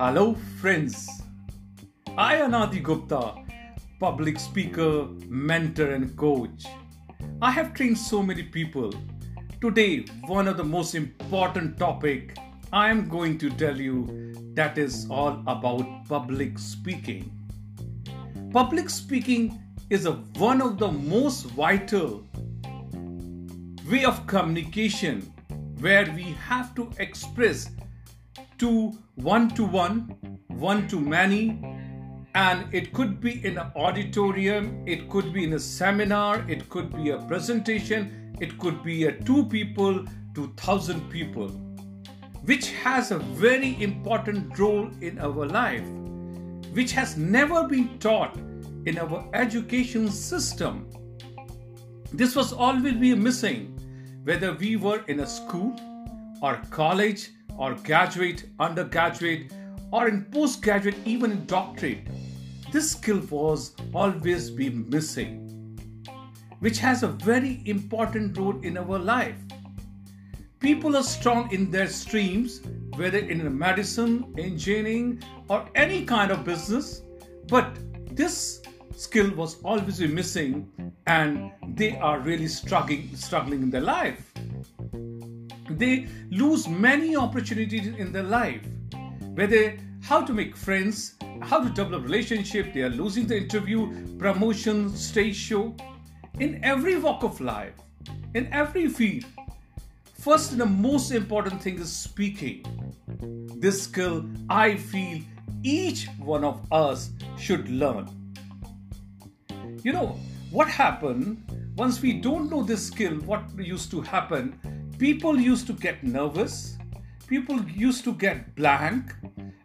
Hello, friends. I am Adi Gupta, public speaker, mentor, and coach. I have trained so many people. Today, one of the most important topic I am going to tell you that is all about public speaking. Public speaking is a, one of the most vital way of communication where we have to express to one to one, one to many, and it could be in an auditorium, it could be in a seminar, it could be a presentation, it could be a two people to thousand people, which has a very important role in our life, which has never been taught in our education system. This was always be missing, whether we were in a school or college or graduate, undergraduate, or in postgraduate, even in doctorate, this skill was always be missing, which has a very important role in our life. People are strong in their streams, whether in medicine, engineering, or any kind of business, but this skill was always missing and they are really struggling struggling in their life they lose many opportunities in their life. Whether how to make friends how to develop relationship they are losing the interview promotion stage show. In every walk of life in every field first and the most important thing is speaking. This skill i feel each one of us should learn. You know what happened once we don't know this skill what used to happen people used to get nervous, people used to get blank,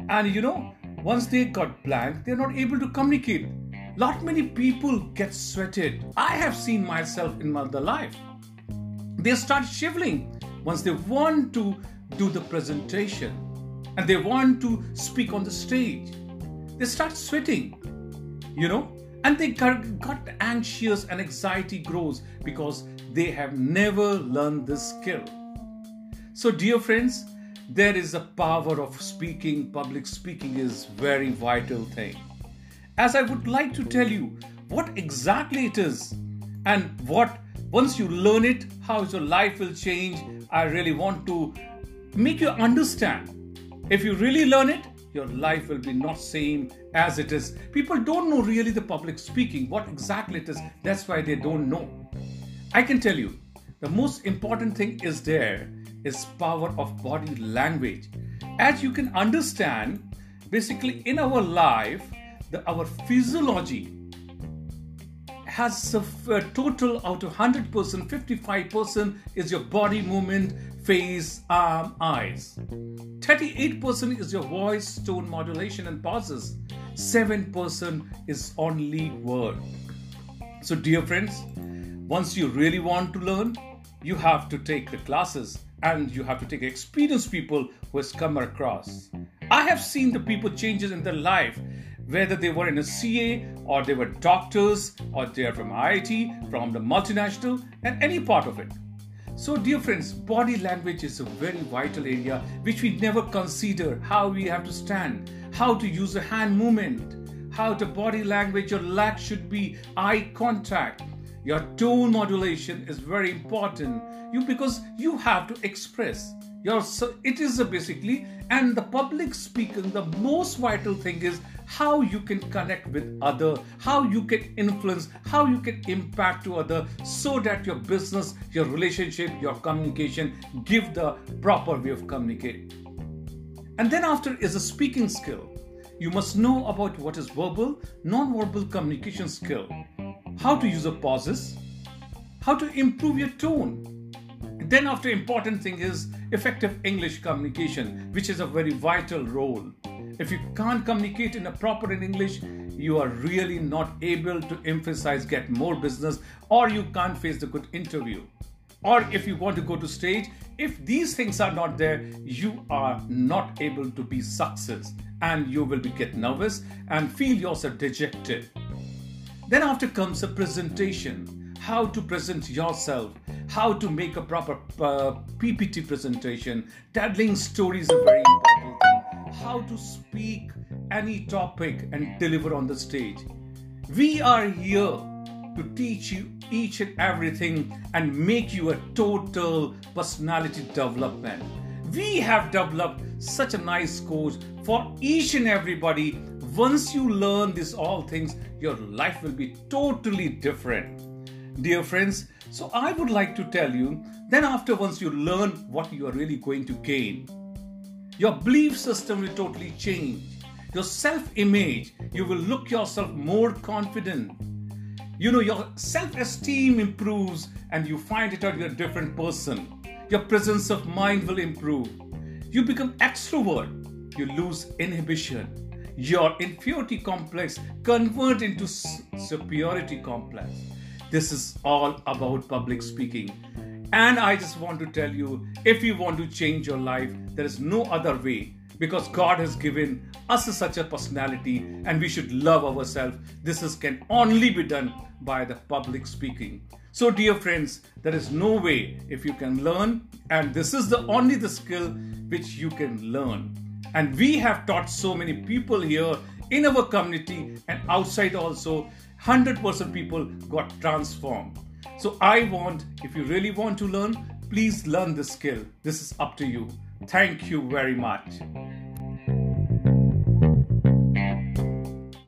and you know, once they got blank, they're not able to communicate. Lot many people get sweated. I have seen myself in my other life. They start shivering once they want to do the presentation and they want to speak on the stage. They start sweating, you know, and they got, got anxious and anxiety grows because they have never learned this skill. So, dear friends, there is a power of speaking. Public speaking is very vital thing. As I would like to tell you what exactly it is and what once you learn it, how your life will change. I really want to make you understand. If you really learn it, your life will be not same as it is. People don't know really the public speaking, what exactly it is. That's why they don't know. I can tell you, the most important thing is there is power of body language. As you can understand, basically in our life, the, our physiology has a, a uh, total out of 100%, 55% is your body movement, face, arm, eyes. 38% is your voice, tone modulation, and pauses. 7% is only word. So, dear friends, once you really want to learn, you have to take the classes and you have to take experienced people who has come across. I have seen the people changes in their life, whether they were in a CA or they were doctors or they are from IIT, from the multinational, and any part of it. So, dear friends, body language is a very vital area which we never consider how we have to stand, how to use a hand movement, how the body language, or lack should be, eye contact, your tone modulation is very important. You because you have to express your it is basically and the public speaking the most vital thing is how you can connect with other how you can influence how you can impact to other so that your business your relationship your communication give the proper way of communicate. And then after is a speaking skill. You must know about what is verbal non-verbal communication skill how to use the pauses, how to improve your tone. Then, after important thing is effective English communication, which is a very vital role. If you can't communicate in a proper in English, you are really not able to emphasize, get more business, or you can't face the good interview. Or if you want to go to stage, if these things are not there, you are not able to be success, and you will be get nervous and feel yourself dejected. Then, after comes a presentation how to present yourself, how to make a proper uh, PPT presentation. Telling stories is a very important thing. how to speak any topic and deliver on the stage. We are here to teach you each and everything and make you a total personality development. We have developed such a nice course for each and everybody. Once you learn these all things, your life will be totally different. Dear friends, so I would like to tell you then after once you learn what you are really going to gain, your belief system will totally change. Your self image, you will look yourself more confident you know your self-esteem improves and you find it out you're a different person your presence of mind will improve you become extrovert you lose inhibition your inferiority complex convert into superiority complex this is all about public speaking and i just want to tell you if you want to change your life there is no other way because God has given us such a personality and we should love ourselves. This is, can only be done by the public speaking. So, dear friends, there is no way if you can learn, and this is the only the skill which you can learn. And we have taught so many people here in our community and outside also. 100% people got transformed. So, I want, if you really want to learn, please learn this skill. This is up to you. Thank you very much.